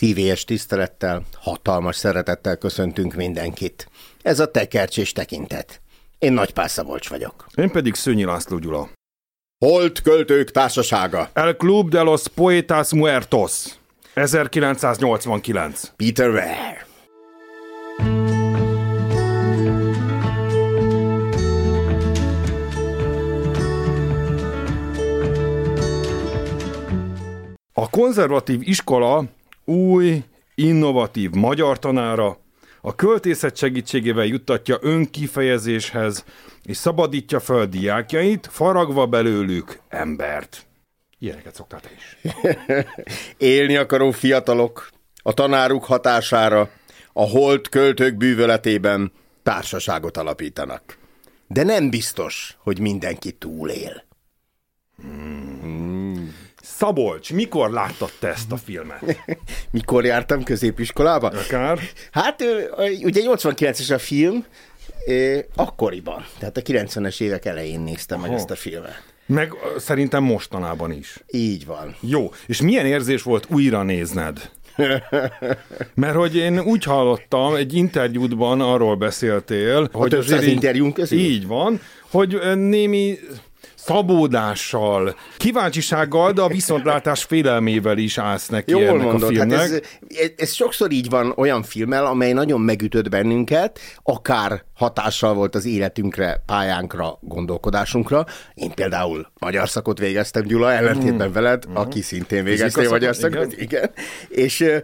Szívélyes tisztelettel, hatalmas szeretettel köszöntünk mindenkit. Ez a tekercs és tekintet. Én Nagy Szabolcs vagyok. Én pedig Szőnyi László Gyula. Holt költők társasága. El Club de los Poetas Muertos. 1989. Peter Ware. A konzervatív iskola új, innovatív magyar tanára a költészet segítségével juttatja önkifejezéshez, és szabadítja fel diákjait, faragva belőlük embert. Ilyeneket szoktál te is. Élni akaró fiatalok a tanáruk hatására a holt költők bűvöletében társaságot alapítanak. De nem biztos, hogy mindenki túlél. Szabolcs, mikor láttad te ezt a filmet? Mikor jártam középiskolába? Akár? Hát ugye 89-es a film, akkoriban, tehát a 90-es évek elején néztem Aha. meg ezt a filmet. Meg szerintem mostanában is. Így van. Jó, és milyen érzés volt újra nézned? Mert hogy én úgy hallottam, egy interjútban arról beszéltél, a hogy az interjúnk közül? Így van, hogy némi szabódással, kíváncsisággal, de a viszontlátás félelmével is állsz neki Jól ennek mondod, a filmnek. Hát ez, ez sokszor így van olyan filmmel, amely nagyon megütött bennünket, akár hatással volt az életünkre, pályánkra, gondolkodásunkra. Én például magyar szakot végeztem, Gyula, ellentétben mm. veled, mm. aki szintén végezte magyar szakot. Igen. igen. És uh,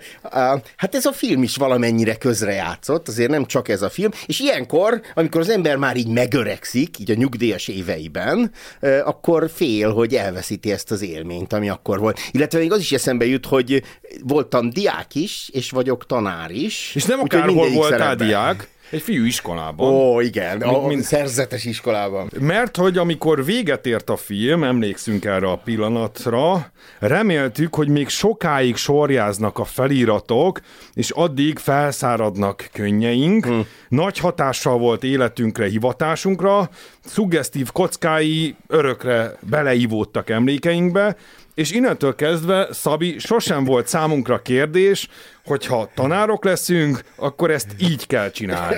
hát ez a film is valamennyire közrejátszott, azért nem csak ez a film, és ilyenkor, amikor az ember már így megöregszik, így a nyugdíjas éveiben, uh, akkor fél, hogy elveszíti ezt az élményt, ami akkor volt. Illetve még az is eszembe jut, hogy voltam diák is, és vagyok tanár is. És nem akárhol voltál szerepben. diák, egy fiú iskolában. Ó, igen, a mint, szerzetes iskolában. Mert hogy amikor véget ért a film, emlékszünk erre a pillanatra, reméltük, hogy még sokáig sorjáznak a feliratok, és addig felszáradnak könnyeink. Hm. Nagy hatással volt életünkre, hivatásunkra, szuggesztív kockái örökre beleivódtak emlékeinkbe, és innentől kezdve, Szabi, sosem volt számunkra kérdés, hogyha tanárok leszünk, akkor ezt így kell csinálni.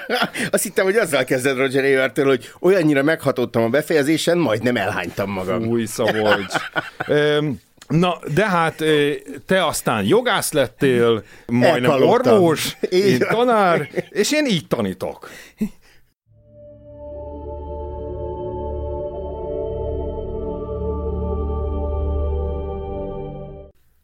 Azt hittem, hogy azzal kezded Roger Evertől, hogy olyannyira meghatottam a befejezésen, majdnem elhánytam magam. Új Szabolcs. Na, de hát te aztán jogász lettél, majdnem orvos, én tanár, és én így tanítok.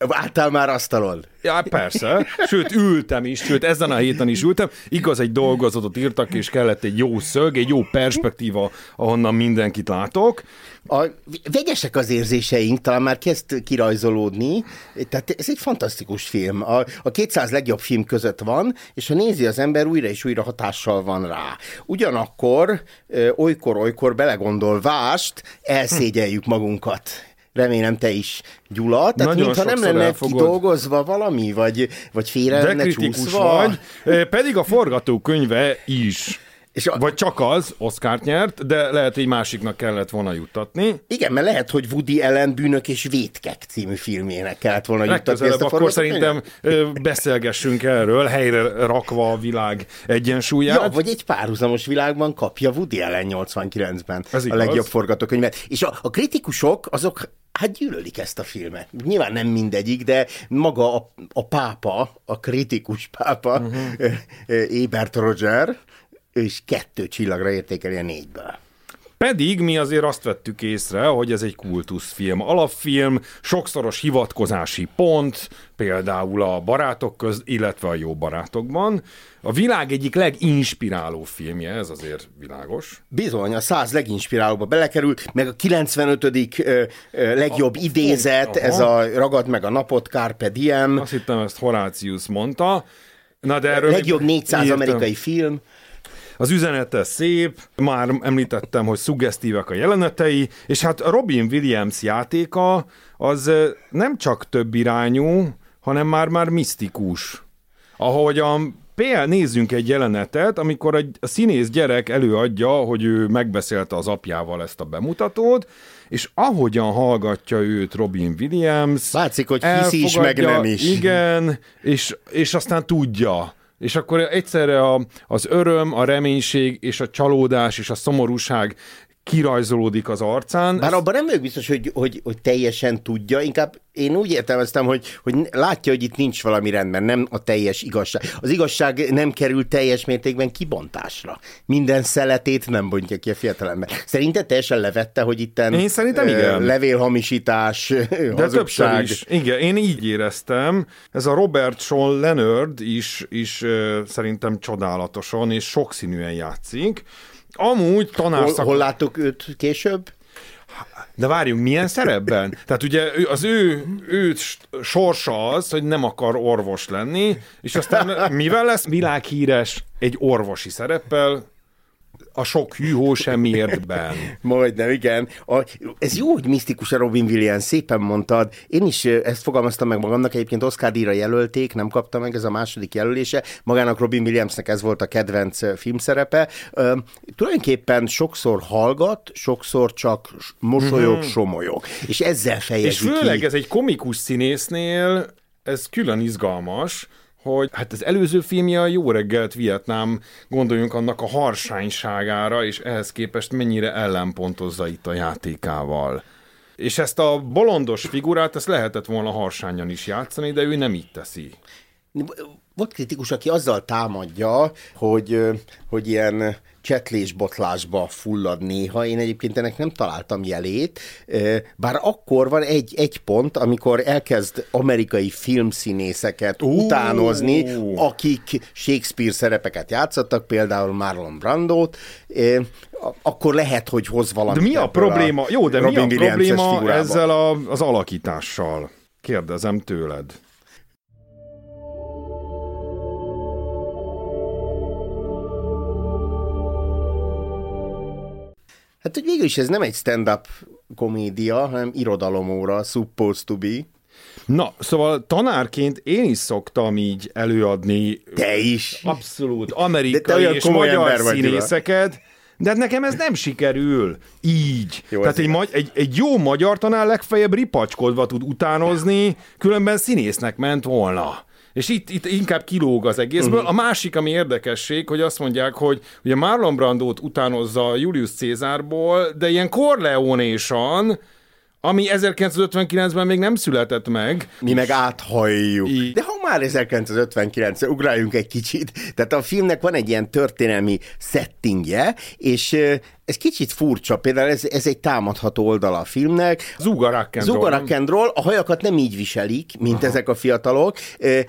Álltál már asztalon? Ja, persze. Sőt, ültem is, sőt, ezen a héten is ültem. Igaz, egy dolgozatot írtak, és kellett egy jó szög, egy jó perspektíva, ahonnan mindenkit látok. A, vegyesek az érzéseink, talán már kezd kirajzolódni, tehát ez egy fantasztikus film. A, a 200 legjobb film között van, és ha nézi az ember, újra és újra hatással van rá. Ugyanakkor, olykor-olykor belegondol vást, elszégyeljük magunkat remélem te is, Gyula. Tehát Nagyon mintha nem lenne elfogod. kidolgozva valami, vagy, vagy félre De lenne csúszva. vagy, pedig a forgatókönyve is. És a... Vagy csak az, Oscar nyert, de lehet, hogy másiknak kellett volna juttatni. Igen, mert lehet, hogy Woody Ellen Bűnök és Vétkek című filmének kellett volna juttatni ezt a akkor szerintem beszélgessünk erről, helyre rakva a világ egyensúlyát. Ja, vagy egy párhuzamos világban kapja Woody Ellen 89-ben Ez a igaz. legjobb forgatókönyvet. És a, a kritikusok azok Hát gyűlölik ezt a filmet. Nyilván nem mindegyik, de maga a, a pápa, a kritikus pápa, uh-huh. Ebert Roger, és kettő csillagra értékeli a négyből. Pedig mi azért azt vettük észre, hogy ez egy kultuszfilm, alapfilm, sokszoros hivatkozási pont, például a barátok köz, illetve a jó barátokban. A világ egyik leginspiráló filmje, ez azért világos. Bizony, a száz leginspirálóba belekerült, meg a 95. Ö, ö, legjobb a, idézet, aha. ez a Ragad meg a napot, Carpe Diem. Azt hittem, ezt Horácius mondta. Na de erről Legjobb 400 írtam. amerikai film. Az üzenete szép, már említettem, hogy szuggesztívek a jelenetei, és hát Robin Williams játéka az nem csak több irányú, hanem már-már misztikus. Ahogyan például nézzünk egy jelenetet, amikor egy a színész gyerek előadja, hogy ő megbeszélte az apjával ezt a bemutatót, és ahogyan hallgatja őt Robin Williams... Látszik, hogy hisz is, meg nem is. Igen, és, és aztán tudja. És akkor egyszerre a, az öröm, a reménység és a csalódás és a szomorúság kirajzolódik az arcán. Bár abban nem vagyok biztos, hogy, hogy, hogy teljesen tudja, inkább én úgy értelmeztem, hogy, hogy látja, hogy itt nincs valami rendben, nem a teljes igazság. Az igazság nem kerül teljes mértékben kibontásra. Minden szeletét nem bontja ki a fiatalember. Szerinted teljesen levette, hogy itten Én szerintem igen. levélhamisítás, De többször hazugság. is. Igen, én így éreztem. Ez a Robert Sean Leonard is, is szerintem csodálatosan és sokszínűen játszik. Amúgy Hol, tanárszak... hol láttuk őt később? De várjunk, milyen szerepben? Tehát ugye az ő, ő sorsa az, hogy nem akar orvos lenni, és aztán mivel lesz világhíres egy orvosi szereppel, a sok hűhó semmiértben. Majdnem, igen. A, ez jó, hogy misztikus a Robin Williams, szépen mondtad. Én is ezt fogalmaztam meg magamnak, egyébként Oscar díjra jelölték, nem kapta meg, ez a második jelölése. Magának Robin Williamsnek ez volt a kedvenc filmszerepe. Ö, tulajdonképpen sokszor hallgat, sokszor csak mosolyog, somolyog. És ezzel fejezi És főleg ki. ez egy komikus színésznél, ez külön izgalmas, hogy hát az előző filmje a Jó reggelt Vietnám, gondoljunk annak a harsányságára, és ehhez képest mennyire ellenpontozza itt a játékával. És ezt a bolondos figurát, ezt lehetett volna harsányan is játszani, de ő nem így teszi. Volt kritikus, aki azzal támadja, hogy, hogy ilyen csetlésbotlásba fullad néha. Én egyébként ennek nem találtam jelét, bár akkor van egy, egy pont, amikor elkezd amerikai filmszínészeket Ó. utánozni, akik Shakespeare szerepeket játszottak, például Marlon Brandot, a- akkor lehet, hogy hoz valamit. De mi a probléma? Jó, de mi Robin a Williams-es probléma figurába. ezzel a, az alakítással? Kérdezem tőled. Hát, hogy végül is ez nem egy stand-up komédia, hanem irodalomóra, supposed to be. Na, szóval tanárként én is szoktam így előadni Te is. abszolút amerikai és magyar színészeket, de hát nekem ez nem sikerül. Így. Jó, Tehát egy, magy- egy, egy jó magyar tanár legfeljebb ripacskodva tud utánozni, különben színésznek ment volna. És itt, itt inkább kilóg az egészből. Mhm. A másik, ami érdekesség, hogy azt mondják, hogy ugye Marlon Brandót utánozza Julius Cézárból, de ilyen Corleone-san, ami 1959-ben még nem született meg, Mi meg áthalljuk. Így. De ha már 1959 ugráljunk egy kicsit. Tehát a filmnek van egy ilyen történelmi settingje, és ez kicsit furcsa. Például ez, ez egy támadható oldala a filmnek. Zuga Rock and Zuga Roll, rock and roll, a hajakat nem így viselik, mint Aha. ezek a fiatalok.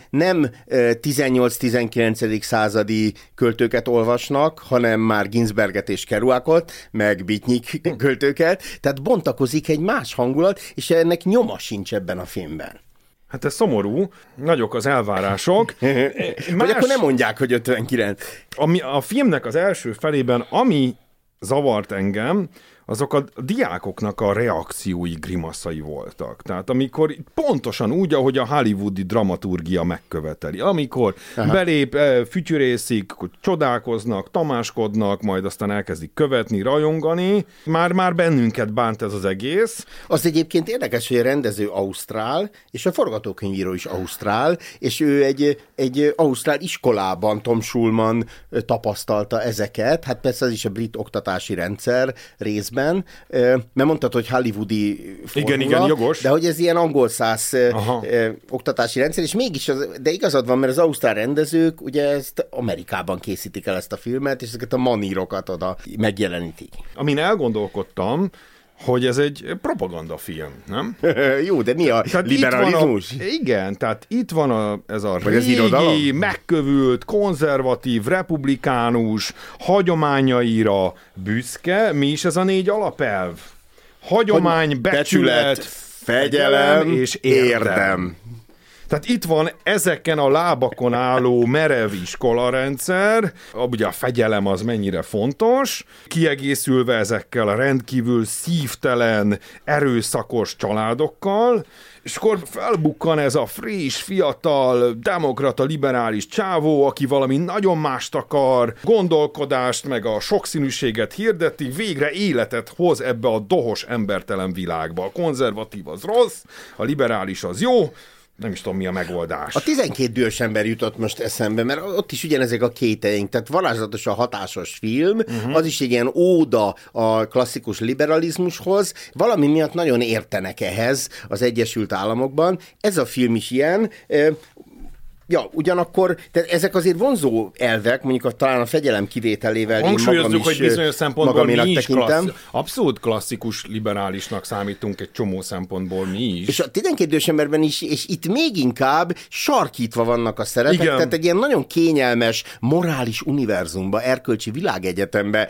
Nem ö, 18-19. századi költőket olvasnak, hanem már Ginsberget és Kerouakot, meg Bitnyik költőket. Tehát bontakozik egy más hangulat, és ennek nyoma sincs ebben a filmben. Hát ez szomorú, nagyok az elvárások. Vagy akkor nem mondják, hogy 59. ami a filmnek az első felében, ami zavart engem, azok a diákoknak a reakciói, grimaszai voltak. Tehát amikor pontosan úgy, ahogy a hollywoodi dramaturgia megköveteli. Amikor Aha. belép, eh, fütyörészik, csodálkoznak, tamáskodnak, majd aztán elkezdik követni, rajongani. Már-már bennünket bánt ez az egész. Az egyébként érdekes, hogy a rendező Ausztrál, és a forgatókönyvíró is Ausztrál, és ő egy, egy Ausztrál iskolában Tom Schulman ö, tapasztalta ezeket, hát persze ez is a brit oktatási rendszer részben, mert mondtad, hogy hollywoodi formula, Igen, igen, jogos. de hogy ez ilyen angol száz oktatási rendszer, és mégis, az, de igazad van, mert az ausztrál rendezők ugye ezt Amerikában készítik el ezt a filmet, és ezeket a manírokat oda megjelenítik. Amin elgondolkodtam, hogy ez egy propagandafilm, nem? Jó, de mi a Tehát liberalizmus? Itt van a, igen, tehát itt van a, ez a Vagy régi, irodalom? megkövült, konzervatív, republikánus, hagyományaira büszke. Mi is ez a négy alapelv? Hagyomány, becsület, fegyelem és érdem. Tehát Tehát itt van ezeken a lábakon álló merev iskolarendszer, ugye a fegyelem az mennyire fontos, kiegészülve ezekkel a rendkívül szívtelen, erőszakos családokkal, és akkor felbukkan ez a friss, fiatal, demokrata, liberális csávó, aki valami nagyon mást akar, gondolkodást, meg a sokszínűséget hirdeti, végre életet hoz ebbe a dohos embertelen világba. A konzervatív az rossz, a liberális az jó, nem is tudom, mi a megoldás. A 12 dühös ember jutott most eszembe, mert ott is ugyanezek a kéteink, tehát varázslatosan hatásos film, uh-huh. az is egy ilyen óda a klasszikus liberalizmushoz, valami miatt nagyon értenek ehhez az Egyesült Államokban. Ez a film is ilyen, Ja, ugyanakkor tehát ezek azért vonzó elvek, mondjuk a, talán a fegyelem kivételével Hangsúlyozzuk, hogy bizonyos szempontból mi is klassz, abszolút klasszikus liberálisnak számítunk egy csomó szempontból mi is. És a 12 emberben is, és itt még inkább sarkítva vannak a szerepek, Igen. tehát egy ilyen nagyon kényelmes, morális univerzumba, erkölcsi világegyetembe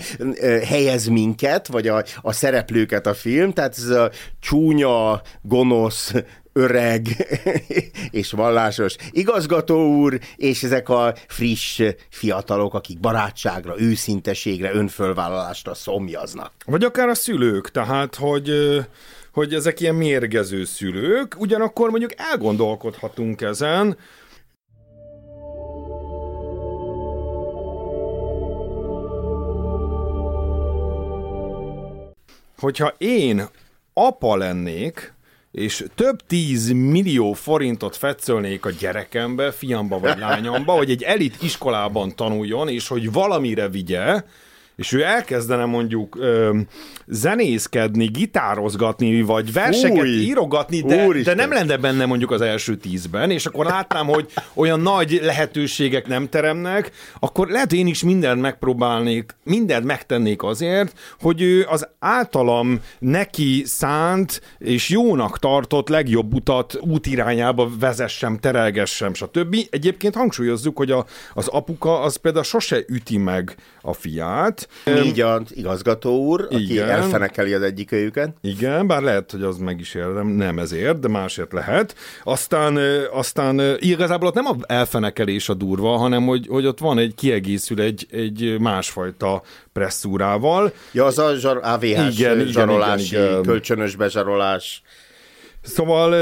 helyez minket, vagy a, a szereplőket a film, tehát ez a csúnya, gonosz, öreg és vallásos igazgató úr, és ezek a friss fiatalok, akik barátságra, őszinteségre, önfölvállalásra szomjaznak. Vagy akár a szülők, tehát, hogy hogy ezek ilyen mérgező szülők, ugyanakkor mondjuk elgondolkodhatunk ezen, hogyha én apa lennék, és több tíz millió forintot fetszölnék a gyerekembe, fiamba vagy lányamba, hogy egy elit iskolában tanuljon, és hogy valamire vigye, és ő elkezdene mondjuk ö, zenészkedni, gitározgatni, vagy verseket Fúj, írogatni, de, de nem lenne benne mondjuk az első tízben, és akkor látnám, hogy olyan nagy lehetőségek nem teremnek, akkor lehet, én is mindent megpróbálnék, mindent megtennék azért, hogy ő az általam neki szánt és jónak tartott legjobb utat útirányába vezessem, terelgessem, stb. Egyébként hangsúlyozzuk, hogy a, az apuka az például sose üti meg a fiát, így az igazgató úr, aki Igen. elfenekeli az egyik őket. Igen, bár lehet, hogy az meg is érdem, nem ezért, de másért lehet. Aztán, aztán igazából ott nem a elfenekelés a durva, hanem hogy, hogy ott van egy kiegészül egy, egy másfajta presszúrával. Ja, az a zsar, AVH-s igen, zsarolási, igen, igen. kölcsönös bezsarolás. Szóval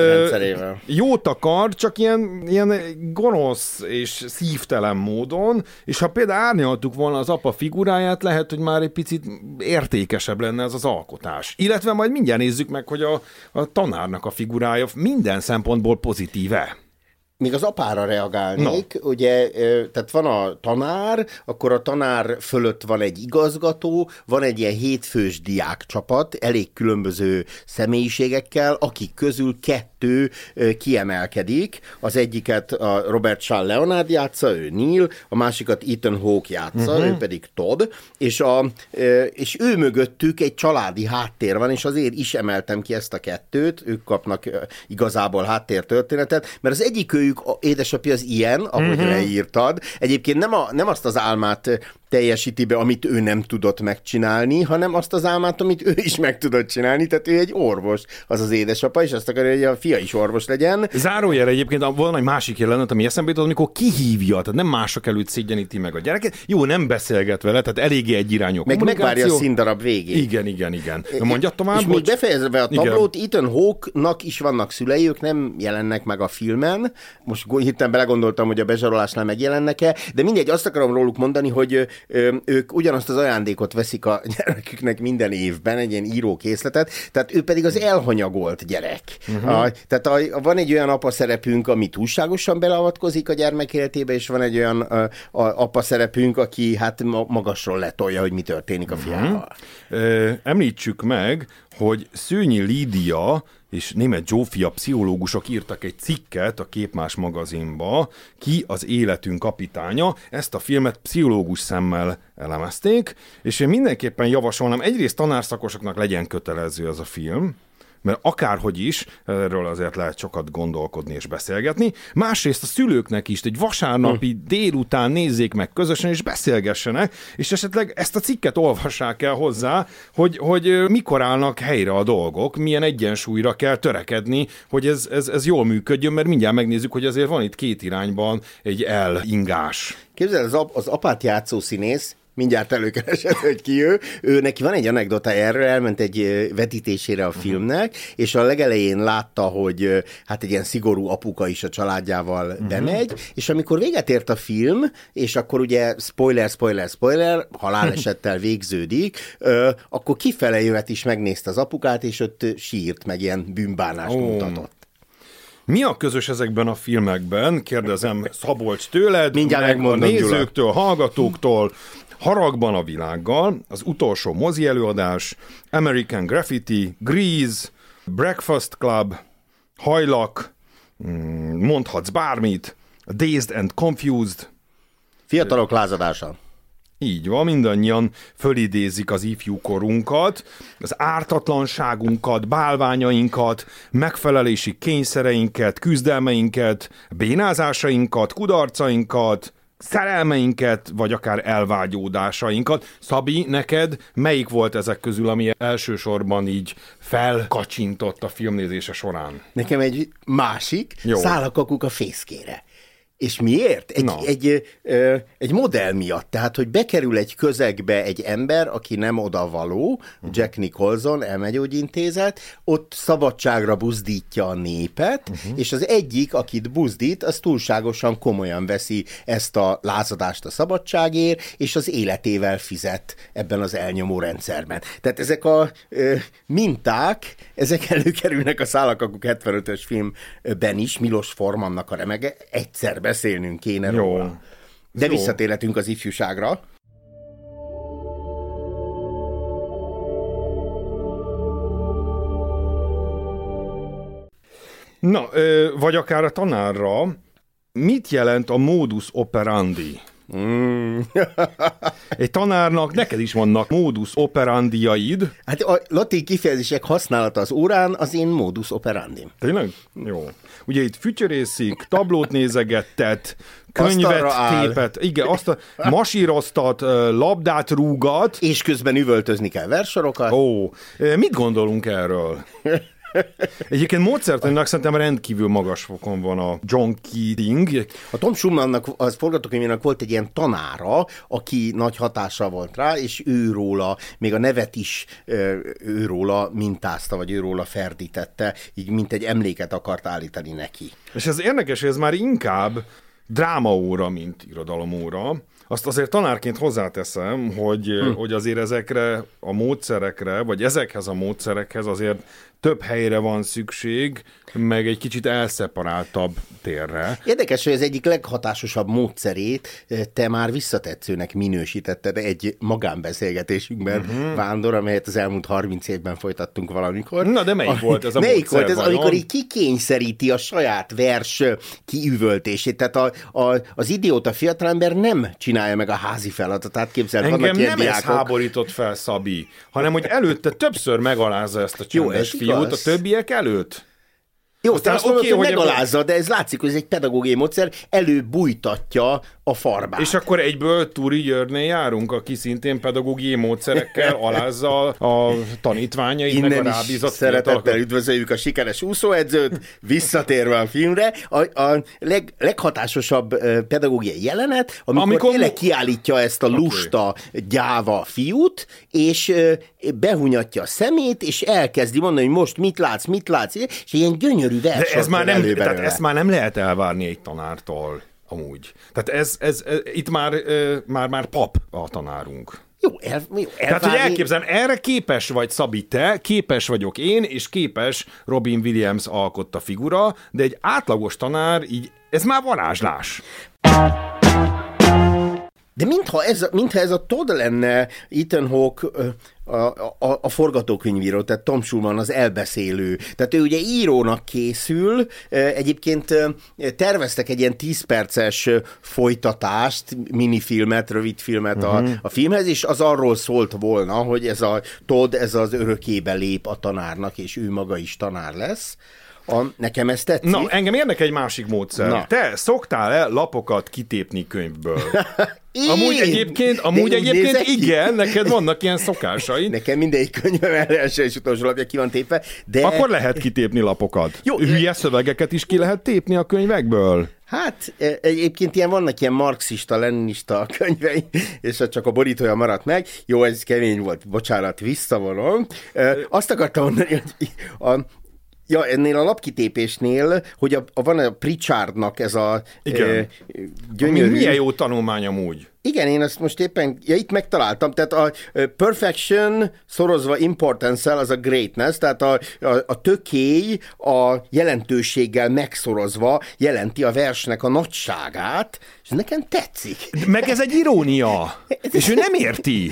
jót akar, csak ilyen, ilyen gonosz és szívtelen módon, és ha például árnyaltuk volna az apa figuráját, lehet, hogy már egy picit értékesebb lenne ez az alkotás. Illetve majd mindjárt nézzük meg, hogy a, a tanárnak a figurája minden szempontból pozitíve. Még az apára reagálnék, no. ugye, tehát van a tanár, akkor a tanár fölött van egy igazgató, van egy ilyen hétfős diákcsapat, elég különböző személyiségekkel, akik közül kettő kiemelkedik. Az egyiket a Robert Shaw Leonard játsza, ő Neil, a másikat Ethan Hawke játsza, uh-huh. ő pedig Todd, és, a, és ő mögöttük egy családi háttér van, és azért is emeltem ki ezt a kettőt, ők kapnak igazából háttértörténetet, mert az egyik őjük édesapja az ilyen, ahogy uh-huh. leírtad. Egyébként nem, a, nem azt az álmát teljesíti be, amit ő nem tudott megcsinálni, hanem azt az álmát, amit ő is meg tudott csinálni, tehát ő egy orvos, az az édesapa, és azt akarja, hogy a fia is orvos legyen. Zárójel egyébként van egy másik jelenet, ami eszembe jutott, amikor kihívja, tehát nem mások előtt szégyeníti meg a gyereket. Jó, nem beszélget vele, tehát eléggé egyirányú Meg megvárja a színdarab végét. Igen, igen, igen. Mondja tovább. És még befejezve a tablót, igen. Ethan Hawke-nak is vannak szülei, ők nem jelennek meg a filmen. Most hirtelen belegondoltam, hogy a bezsarolásnál megjelennek-e, de mindegy, azt akarom róluk mondani, hogy ők ugyanazt az ajándékot veszik a gyereküknek minden évben, egy ilyen írókészletet, tehát ő pedig az elhanyagolt gyerek. Uh-huh. A, tehát a, van egy olyan apa szerepünk, ami túlságosan beleavatkozik a gyermek életébe, és van egy olyan a, a, apa szerepünk, aki hát magasról letolja, hogy mi történik a mhm. fiával. Uh-huh. Említsük meg, hogy Szőnyi Lídia és német Zsófia pszichológusok írtak egy cikket a Képmás magazinba, ki az életünk kapitánya. Ezt a filmet pszichológus szemmel elemezték, és én mindenképpen javasolnám, egyrészt tanárszakosoknak legyen kötelező az a film, mert akárhogy is, erről azért lehet sokat gondolkodni és beszélgetni. Másrészt a szülőknek is egy vasárnapi hm. délután nézzék meg közösen, és beszélgessenek, és esetleg ezt a cikket olvassák el hozzá, hogy, hogy mikor állnak helyre a dolgok, milyen egyensúlyra kell törekedni, hogy ez, ez, ez jól működjön, mert mindjárt megnézzük, hogy azért van itt két irányban egy elingás. Képzeld, az, ap- az apát játszó színész mindjárt előkeresett, hogy ki ő. ő. neki van egy anekdota erről, elment egy vetítésére a filmnek, és a legelején látta, hogy hát egy ilyen szigorú apuka is a családjával uh-huh. bemegy, és amikor véget ért a film, és akkor ugye spoiler, spoiler, spoiler, halálesettel végződik, akkor kifele jövet is megnézte az apukát, és ott sírt, meg ilyen bűnbánást oh. mutatott. Mi a közös ezekben a filmekben? Kérdezem Szabolcs tőled, Mindjárt meg a nézőktől, Gyula. hallgatóktól. Haragban a világgal, az utolsó mozi előadás, American Graffiti, Grease, Breakfast Club, Hajlak, mm, mondhatsz bármit, Dazed and Confused. Fiatalok lázadása. Így van, mindannyian fölidézik az ifjú korunkat, az ártatlanságunkat, bálványainkat, megfelelési kényszereinket, küzdelmeinket, bénázásainkat, kudarcainkat, szerelmeinket, vagy akár elvágyódásainkat. Szabi, neked melyik volt ezek közül, ami elsősorban így felkacsintott a filmnézése során? Nekem egy másik, Jó. szállakakuk a fészkére. És miért? Egy, no. egy, ö, egy modell miatt. Tehát, hogy bekerül egy közegbe egy ember, aki nem odavaló, uh-huh. Jack Nicholson, elmegyógyintézet, ott szabadságra buzdítja a népet, uh-huh. és az egyik, akit buzdít, az túlságosan komolyan veszi ezt a lázadást a szabadságért, és az életével fizet ebben az elnyomó rendszerben. Tehát ezek a ö, minták, ezek előkerülnek a Szállakakuk 75-ös filmben is, Milos Formannak a remege, egyszerben beszélnünk kéne Jó. róla. De Jó. visszatérhetünk az ifjúságra. Na, vagy akár a tanárra, mit jelent a modus operandi? Mm. Egy tanárnak neked is vannak modus operandiaid. Hát a latin kifejezések használata az órán az én modus operandi. Tényleg? Jó. Ugye itt fütyörészik, tablót nézegettet, könyvet, képet, igen, azt a masíroztat, labdát rúgat. És közben üvöltözni kell versorokat. Ó, mit gondolunk erről? Egyébként módszertanilag szerintem rendkívül magas fokon van a John Keating. A Tom Schumannnak, az forgatókönyvének volt egy ilyen tanára, aki nagy hatással volt rá, és ő róla, még a nevet is ő róla mintázta, vagy ő róla ferdítette, így mint egy emléket akart állítani neki. És ez érdekes, hogy ez már inkább drámaóra, mint irodalomóra. Azt azért tanárként hozzáteszem, hogy, hm. hogy azért ezekre a módszerekre, vagy ezekhez a módszerekhez azért több helyre van szükség, meg egy kicsit elszeparáltabb térre. Érdekes, hogy az egyik leghatásosabb módszerét eh, te már visszatetszőnek minősítetted egy magánbeszélgetésünkben, uh-huh. Vándor, amelyet az elmúlt 30 évben folytattunk valamikor. Na, de melyik volt ez a Melyik volt ez, vajon? amikor így kikényszeríti a saját vers kiüvöltését? Tehát a, a, az idióta fiatalember nem csinálja meg a házi feladatát, képzeld, Engem nem diákok. ez háborított fel, Szabi, hanem hogy előtte többször megalázza ezt a csendes Jó, fiút a többiek előtt. Jó, Aztán azt mondod, okay, hogy megalázza, de ez látszik, hogy ez egy pedagógiai módszer, előbújtatja a farbát. És akkor egyből Turi Györné járunk, aki szintén pedagógiai módszerekkel alázza a tanítványainak a rábízott szeretettel üdvözöljük a sikeres úszóedzőt, visszatérve a filmre. A, a leg, leghatásosabb pedagógiai jelenet, amikor, amikor tényleg kiállítja ezt a lusta, okay. gyáva fiút, és behunyatja a szemét, és elkezdi mondani, hogy most mit látsz, mit látsz, és ilyen gyönyörű vers. De ez már nem, tehát ezt már nem lehet elvárni egy tanártól amúgy. Tehát ez, ez, ez itt már, már, már pap a tanárunk. Jó, el, jó elvárni... Tehát, hogy elképzelem, erre képes vagy Szabi te, képes vagyok én, és képes Robin Williams alkotta figura, de egy átlagos tanár így, ez már varázslás. De mintha ez, mintha ez a Todd lenne Ethan Hawke a, a, a forgatókönyvíró, tehát Tom Schulman az elbeszélő. Tehát ő ugye írónak készül, egyébként terveztek egy ilyen 10 perces folytatást, minifilmet, rövidfilmet uh-huh. a, mhm. a filmhez, és az arról szólt volna, hogy ez a Todd, ez az örökébe lép a tanárnak, és ő maga is tanár lesz. A, nekem ez tetszik. Na, engem érnek egy másik módszer. Na. Te szoktál-e lapokat kitépni könyvből? Én? Amúgy egyébként, amúgy egyébként igen, ki? neked vannak ilyen szokásaid. Nekem mindegyik könyvem első és utolsó lapja ki van tépve, de... Akkor lehet kitépni lapokat. Jó, Hülye szövegeket is ki lehet tépni a könyvekből? Hát e, egyébként ilyen vannak ilyen marxista, leninista könyvei, és csak a borítója maradt meg. Jó, ez kemény volt, bocsánat, visszavonom. Azt akartam mondani, hogy a, Ja, ennél a lapkitépésnél, hogy a, a van a Pritchardnak ez a Igen. E, gyönyörű... Ami milyen jó tanulmány amúgy. Igen, én ezt most éppen, ja, itt megtaláltam, tehát a perfection szorozva importance az a greatness, tehát a, a, a tökély a jelentőséggel megszorozva jelenti a versnek a nagyságát, és nekem tetszik. Meg ez egy irónia, és ő nem érti.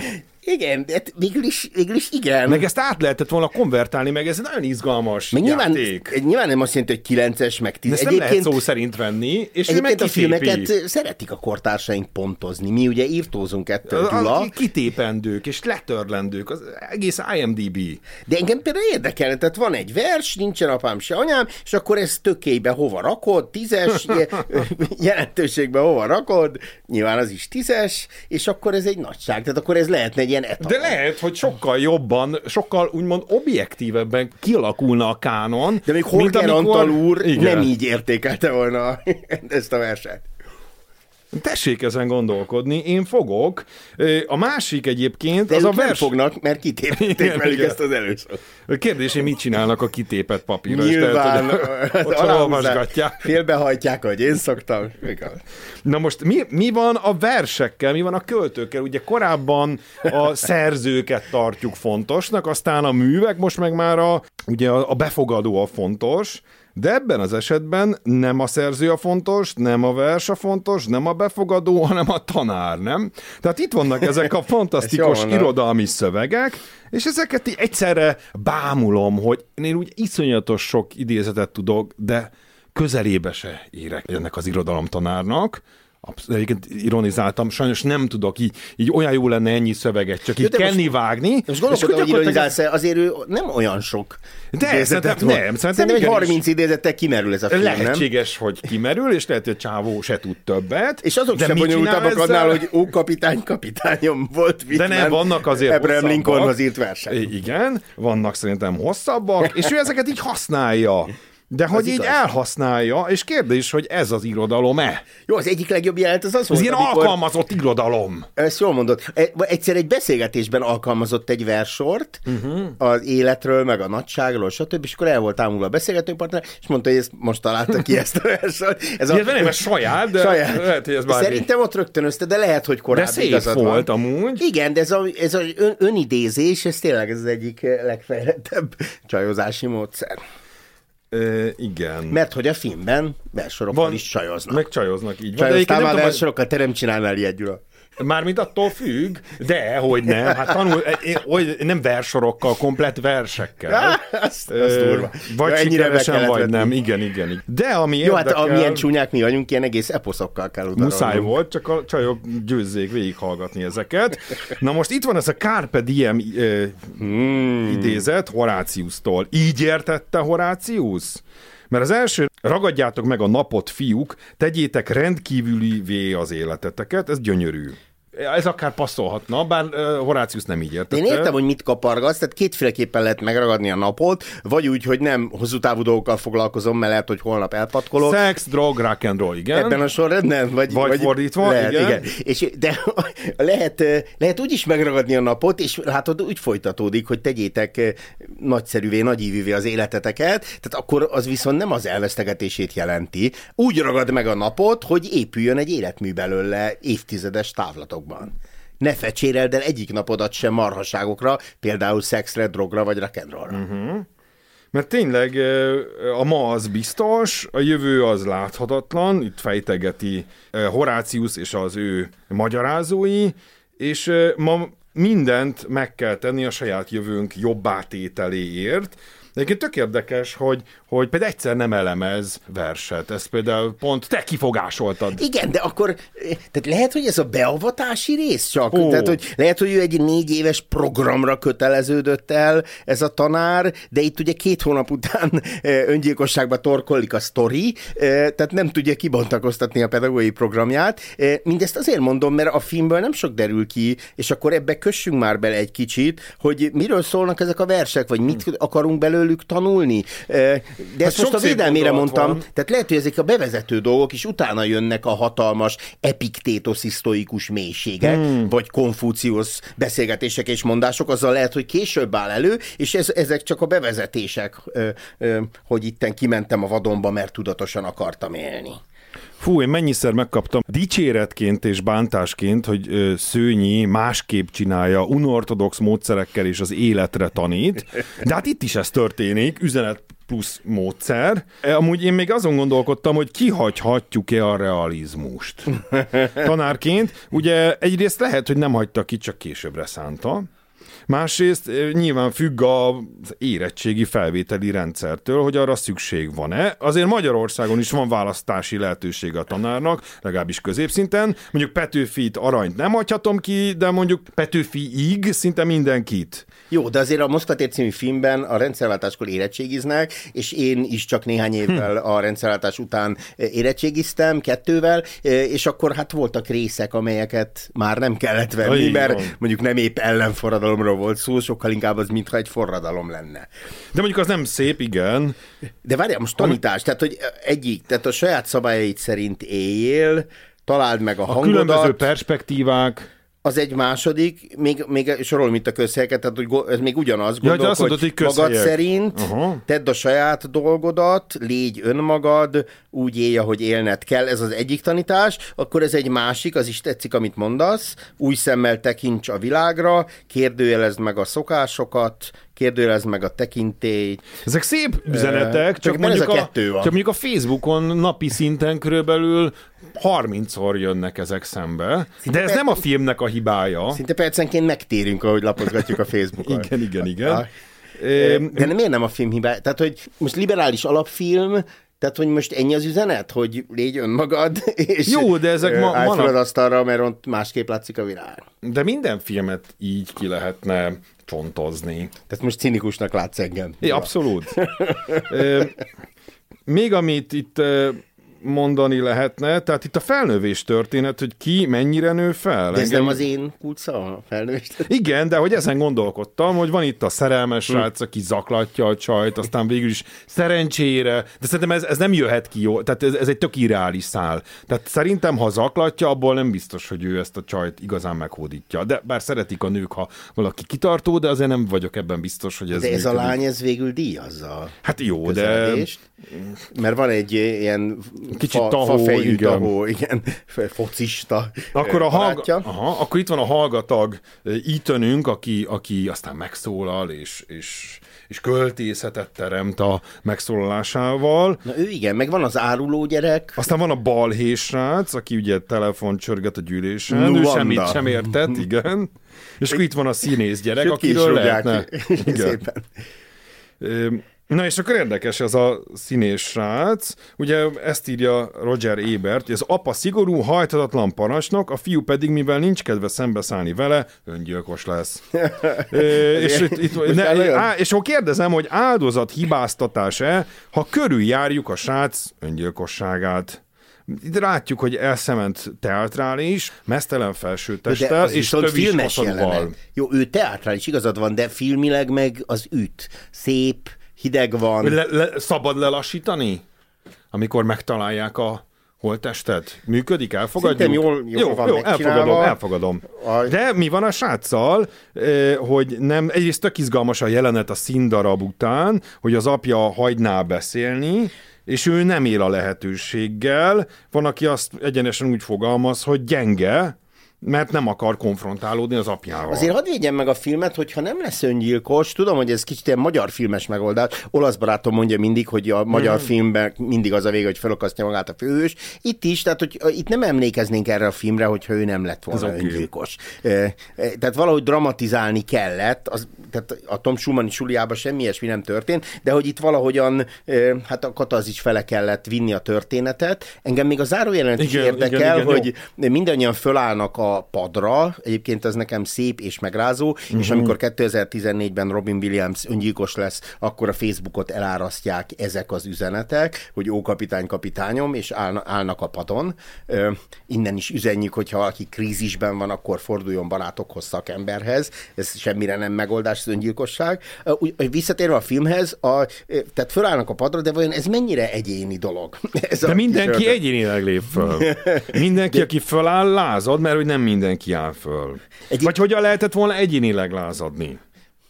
Igen, de hát végül is, végül is igen. Meg ezt át lehetett volna konvertálni, meg ez nagyon izgalmas meg nyilván, játék. Nyilván nem azt jelenti, hogy 9-es, meg 10. Ezt nem lehet szó szerint venni, és egyébként a filmeket szeretik a kortársaink pontozni. Mi ugye írtózunk ettől, Gyula. Kitépendők és letörlendők, az egész IMDB. De engem például érdekel, tehát van egy vers, nincsen apám se anyám, és akkor ez tökébe hova rakod, tízes, jelentőségbe hova rakod, nyilván az is tízes, és akkor ez egy nagyság. Tehát akkor ez lehetne egy ilyen etalon. De lehet, hogy sokkal jobban, sokkal úgymond objektívebben kialakulna a kánon. De még Holger amikor... Antal úr Igen. nem így értékelte volna ezt a verset. Tessék ezen gondolkodni, én fogok. A másik egyébként De az a vers... fognak, mert kitépték velük ezt az először. A kérdés, hogy mit csinálnak a kitépett papírra. Nyilván, tehát, hogy olvasgatják. Félbehajtják, ahogy én szoktam. Na most mi, mi van a versekkel, mi van a költőkkel? Ugye korábban a szerzőket tartjuk fontosnak, aztán a művek, most meg már a, ugye a, a befogadó a fontos, de ebben az esetben nem a szerző a fontos, nem a vers a fontos, nem a befogadó, hanem a tanár, nem? Tehát itt vannak ezek a fantasztikus irodalmi szövegek, és ezeket egyszerre bámulom, hogy én úgy iszonyatos sok idézetet tudok, de közelébe se érek ennek az irodalomtanárnak, Egyébként ironizáltam, sajnos nem tudok így, így olyan jó lenne ennyi szöveget, csak így kenni, most, vágni. Most gondolkodom, hogy ironizálsz azért ő nem olyan sok De szerintem nem. Szerintem, szerintem egy 30 idézettel kimerül ez a film, Lehetséges, nem? hogy kimerül, és lehet, hogy csávó se tud többet. És azok sem bonyolultabbak annál, hogy ó, kapitány, kapitányom volt Whitman, De nem, vannak azért Abraham Lincolnhoz írt versek. Igen, vannak szerintem hosszabbak, és ő ezeket így használja. De hogy így igaz. elhasználja, és kérdés, hogy ez az irodalom-e? Jó, az egyik legjobb jelent az az volt, Ez ilyen amikor... alkalmazott irodalom. Ezt jól mondod. E, egyszer egy beszélgetésben alkalmazott egy versort uh-huh. az életről, meg a nagyságról, stb. És akkor el volt ámulva a beszélgetőpartner, és mondta, hogy ezt most találta ki ezt a versort. Ez, a... nem saját, de saját. lehet, hogy ez bármi. Szerintem ott rögtönözte, de lehet, hogy korábbi De szép volt van. amúgy. Igen, de ez, a, ez az ön, önidézés, ez tényleg ez az egyik legfejlettebb csajozási módszer. E, igen. Mert hogy a filmben versorokkal Van, is csajoznak. Meg csajoznak, így van. Csajoztál már versorokkal, te nem csinálnál ilyet, Gyula. Mármint attól függ, de hogy nem, hát tanul, hogy nem versorokkal, komplet versekkel. azt, azt durva. Vagy ja, sikeresen, vagy venni. nem, igen, igen. De ami Jó, érdekel, hát amilyen csúnyák mi vagyunk, ilyen egész eposzokkal kell utalni. Muszáj volt, csak a csajok győzzék végighallgatni ezeket. Na most itt van ez a Carpe Diem uh, hmm. idézet Horáciusztól. Így értette Horácius? Mert az első, ragadjátok meg a napot, fiúk, tegyétek rendkívüli az életeteket, ez gyönyörű. Ez akár passzolhatna, bár uh, Horácius nem így értette. Én értem, hogy mit kapargatsz, tehát kétféleképpen lehet megragadni a napot, vagy úgy, hogy nem hosszú távú dolgokkal foglalkozom, mert lehet, hogy holnap elpatkolok. Sex, drog, rock and roll, igen. Ebben a sorrendben? Vagy, vagy, vagy fordítva, lehet, igen. igen. És, de lehet, lehet úgy is megragadni a napot, és látod, úgy folytatódik, hogy tegyétek nagyszerűvé, nagyívűvé az életeteket, tehát akkor az viszont nem az elvesztegetését jelenti. Úgy ragad meg a napot, hogy épüljön egy életmű belőle évtizedes távlatokban napokban. Ne fecséreld el egyik napodat sem marhaságokra, például szexre, drogra vagy rock'n'rollra. Uh-huh. Mert tényleg a ma az biztos, a jövő az láthatatlan, itt fejtegeti Horácius és az ő magyarázói, és ma mindent meg kell tenni a saját jövőnk jobbátételéért, Egyébként tök érdekes, hogy, hogy például egyszer nem elemez verset. Ez például pont te kifogásoltad. Igen, de akkor tehát lehet, hogy ez a beavatási rész csak. Ó. Tehát, hogy lehet, hogy ő egy négy éves programra köteleződött el ez a tanár, de itt ugye két hónap után öngyilkosságba torkollik a sztori, tehát nem tudja kibontakoztatni a pedagógiai programját. Mindezt azért mondom, mert a filmből nem sok derül ki, és akkor ebbe kössünk már bele egy kicsit, hogy miről szólnak ezek a versek, vagy mit akarunk belőle belőlük tanulni. De hát ezt most a védelmére mondtam, van. tehát lehet, hogy ezek a bevezető dolgok is utána jönnek a hatalmas epiktétoszisztoikus mélységek, hmm. vagy konfúciusz beszélgetések és mondások, azzal lehet, hogy később áll elő, és ez, ezek csak a bevezetések, hogy itten kimentem a vadonba, mert tudatosan akartam élni. Fú, én mennyiszer megkaptam dicséretként és bántásként, hogy Szőnyi másképp csinálja, unortodox módszerekkel és az életre tanít, de hát itt is ez történik, üzenet plusz módszer. E, amúgy én még azon gondolkodtam, hogy kihagyhatjuk-e a realizmust. Tanárként, ugye egyrészt lehet, hogy nem hagyta ki, csak későbbre szánta. Másrészt nyilván függ az érettségi felvételi rendszertől, hogy arra szükség van-e. Azért Magyarországon is van választási lehetőség a tanárnak, legalábbis középszinten. Mondjuk Petőfit aranyt nem hagyhatom ki, de mondjuk Petőfiig szinte mindenkit. Jó, de azért a Moszkva című filmben a rendszerváltáskor érettségiznek, és én is csak néhány évvel hm. a rendszerváltás után érettségiztem, kettővel, és akkor hát voltak részek, amelyeket már nem kellett venni, Aj, mert mondjuk nem épp ellenforradalomról volt szó, sokkal inkább az, mintha egy forradalom lenne. De mondjuk az nem szép, igen. De várjál, most tanítás, tehát hogy egyik, tehát a saját szabályait szerint éljél, találd meg a, a hangodat. különböző perspektívák az egy második, még, még sorol, mint a közhelyeket, tehát hogy ez még ugyanaz, gondol, ja, hogy, hogy magad szerint uh-huh. tedd a saját dolgodat, légy önmagad, úgy élj, ahogy élned kell, ez az egyik tanítás, akkor ez egy másik, az is tetszik, amit mondasz, új szemmel tekints a világra, kérdőjelezd meg a szokásokat, kérdőjelezd meg a tekintélyt. Ezek szép üzenetek, csak, mondjuk ez a, kettő van. csak mondjuk a Facebookon napi szinten körülbelül 30-szor jönnek ezek szembe, Szinte de ez per... nem a filmnek a hibája. Szinte percenként megtérünk, ahogy lapozgatjuk a Facebookon. igen, igen, igen. A, de miért nem a film hibája? Tehát, hogy most liberális alapfilm, tehát, hogy most ennyi az üzenet, hogy légy önmagad, és Jó, de ezek ma, manap... asztalra, mert ott másképp látszik a világ. De minden filmet így ki lehetne csontozni. Tehát most cinikusnak látsz engem. É, abszolút. Még amit itt mondani lehetne. Tehát itt a felnövés történet, hogy ki mennyire nő fel. De ez Engem... nem az én kulca a felnövés Igen, de hogy ezen gondolkodtam, hogy van itt a szerelmes hm. srác, aki zaklatja a csajt, aztán végül is szerencsére, de szerintem ez, ez nem jöhet ki jó, tehát ez, ez egy tök irreális szál. Tehát szerintem, ha zaklatja, abból nem biztos, hogy ő ezt a csajt igazán meghódítja. De bár szeretik a nők, ha valaki kitartó, de azért nem vagyok ebben biztos, hogy ez De ez működik. a lány, ez végül díjazza. Hát jó, de... Mert van egy ilyen Kicsit fa, tahó, fa igen. tahó, igen, focista akkor, a hallga- aha, akkor itt van a hallgatag Ethanünk, aki, aki aztán megszólal, és, és, és költészetet teremt a megszólalásával. Na ő igen, meg van az áruló gyerek. Aztán van a balhésrác, aki ugye telefon csörget a gyűlésen, Luanda. ő semmit sem értett, igen. És akkor itt van a színész gyerek, Sőt, akiről lehetne. Igen. Szépen. Na és akkor érdekes ez a színés srác. Ugye ezt írja Roger Ebert, hogy az apa szigorú, hajthatatlan parancsnok, a fiú pedig, mivel nincs kedve szembeszállni vele, öngyilkos lesz. e, és, itt, itt, ne, á, és akkor kérdezem, hogy áldozat hibáztatás-e, ha körüljárjuk a srác öngyilkosságát. Itt látjuk, hogy elszement teátrális, mesztelen felsőtesttel, és több filmes Jó, ő teátrális, igazad van, de filmileg meg az üt. Szép, hideg van. Le, le, szabad lelassítani? Amikor megtalálják a holtestet? Működik? Elfogadjuk? Szerintem jól, jól jó, van jó elfogadom, elfogadom. A... De mi van a sráccal, hogy nem, egyrészt tök izgalmas a jelenet a színdarab után, hogy az apja hagyná beszélni, és ő nem él a lehetőséggel. Van, aki azt egyenesen úgy fogalmaz, hogy gyenge, mert nem akar konfrontálódni az apjával. Azért hadd védjem meg a filmet, hogyha nem lesz öngyilkos, tudom, hogy ez kicsit ilyen magyar filmes megoldás. Olasz barátom mondja mindig, hogy a magyar mm. filmben mindig az a vége, hogy felakasztja magát a főhős. Itt is, tehát hogy itt nem emlékeznénk erre a filmre, hogyha ő nem lett volna ez öngyilkos. Okay. Tehát valahogy dramatizálni kellett, az, tehát a Tom Schumann suliában semmi ilyesmi nem történt, de hogy itt valahogyan hát a katazis fele kellett vinni a történetet. Engem még a zárójelent is érdekel, igen, igen, hogy jó. mindannyian fölállnak a padra, egyébként ez nekem szép és megrázó, uh-huh. és mhm. amikor 2014-ben Robin Williams öngyilkos lesz, akkor a Facebookot elárasztják ezek az üzenetek, hogy ó kapitány, kapitányom, és állnak a padon. Innen is üzenjük, hogyha valaki krízisben van, akkor forduljon barátokhoz, szakemberhez. Ez semmire nem megoldás, az öngyilkosság. Visszatérve a filmhez, a, tehát fölállnak a padra, de vajon ez mennyire egyéni dolog? Ez de mindenki egyénileg lép föl. Mindenki, de... aki föláll, lázad, mert hogy nem mindenki áll föl. Egy... Vagy hogyan lehetett volna egyénileg lázadni?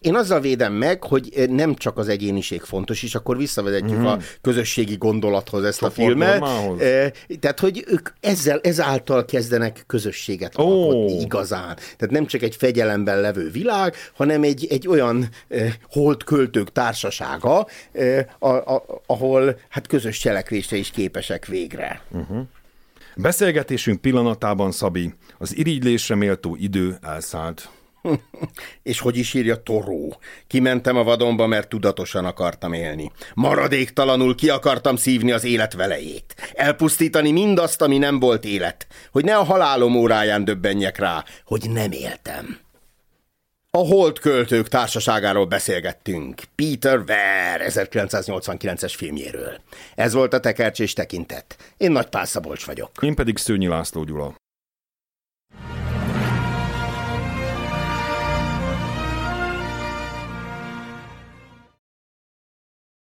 Én azzal védem meg, hogy eh, nem csak az egyéniség fontos, és akkor visszavezetjük mm. a közösségi gondolathoz ezt a filmet. Eh, tehát, hogy ők ezzel, ezáltal kezdenek közösséget oh. alkotni igazán. Tehát nem csak egy fegyelemben levő világ, hanem egy, egy olyan eh, holt költők társasága, eh, a, a, ahol hát közös cselekvésre is képesek végre. Uh-huh. Beszélgetésünk pillanatában, Szabi, az irigylésre méltó idő elszállt. És hogy is írja Toró? Kimentem a vadonba, mert tudatosan akartam élni. Maradéktalanul ki akartam szívni az élet velejét. Elpusztítani mindazt, ami nem volt élet. Hogy ne a halálom óráján döbbenjek rá, hogy nem éltem. A Holt költők társaságáról beszélgettünk. Peter Ver 1989-es filmjéről. Ez volt a tekercs és tekintet. Én Nagy Pál Szabolcs vagyok. Én pedig Szőnyi László Gyula.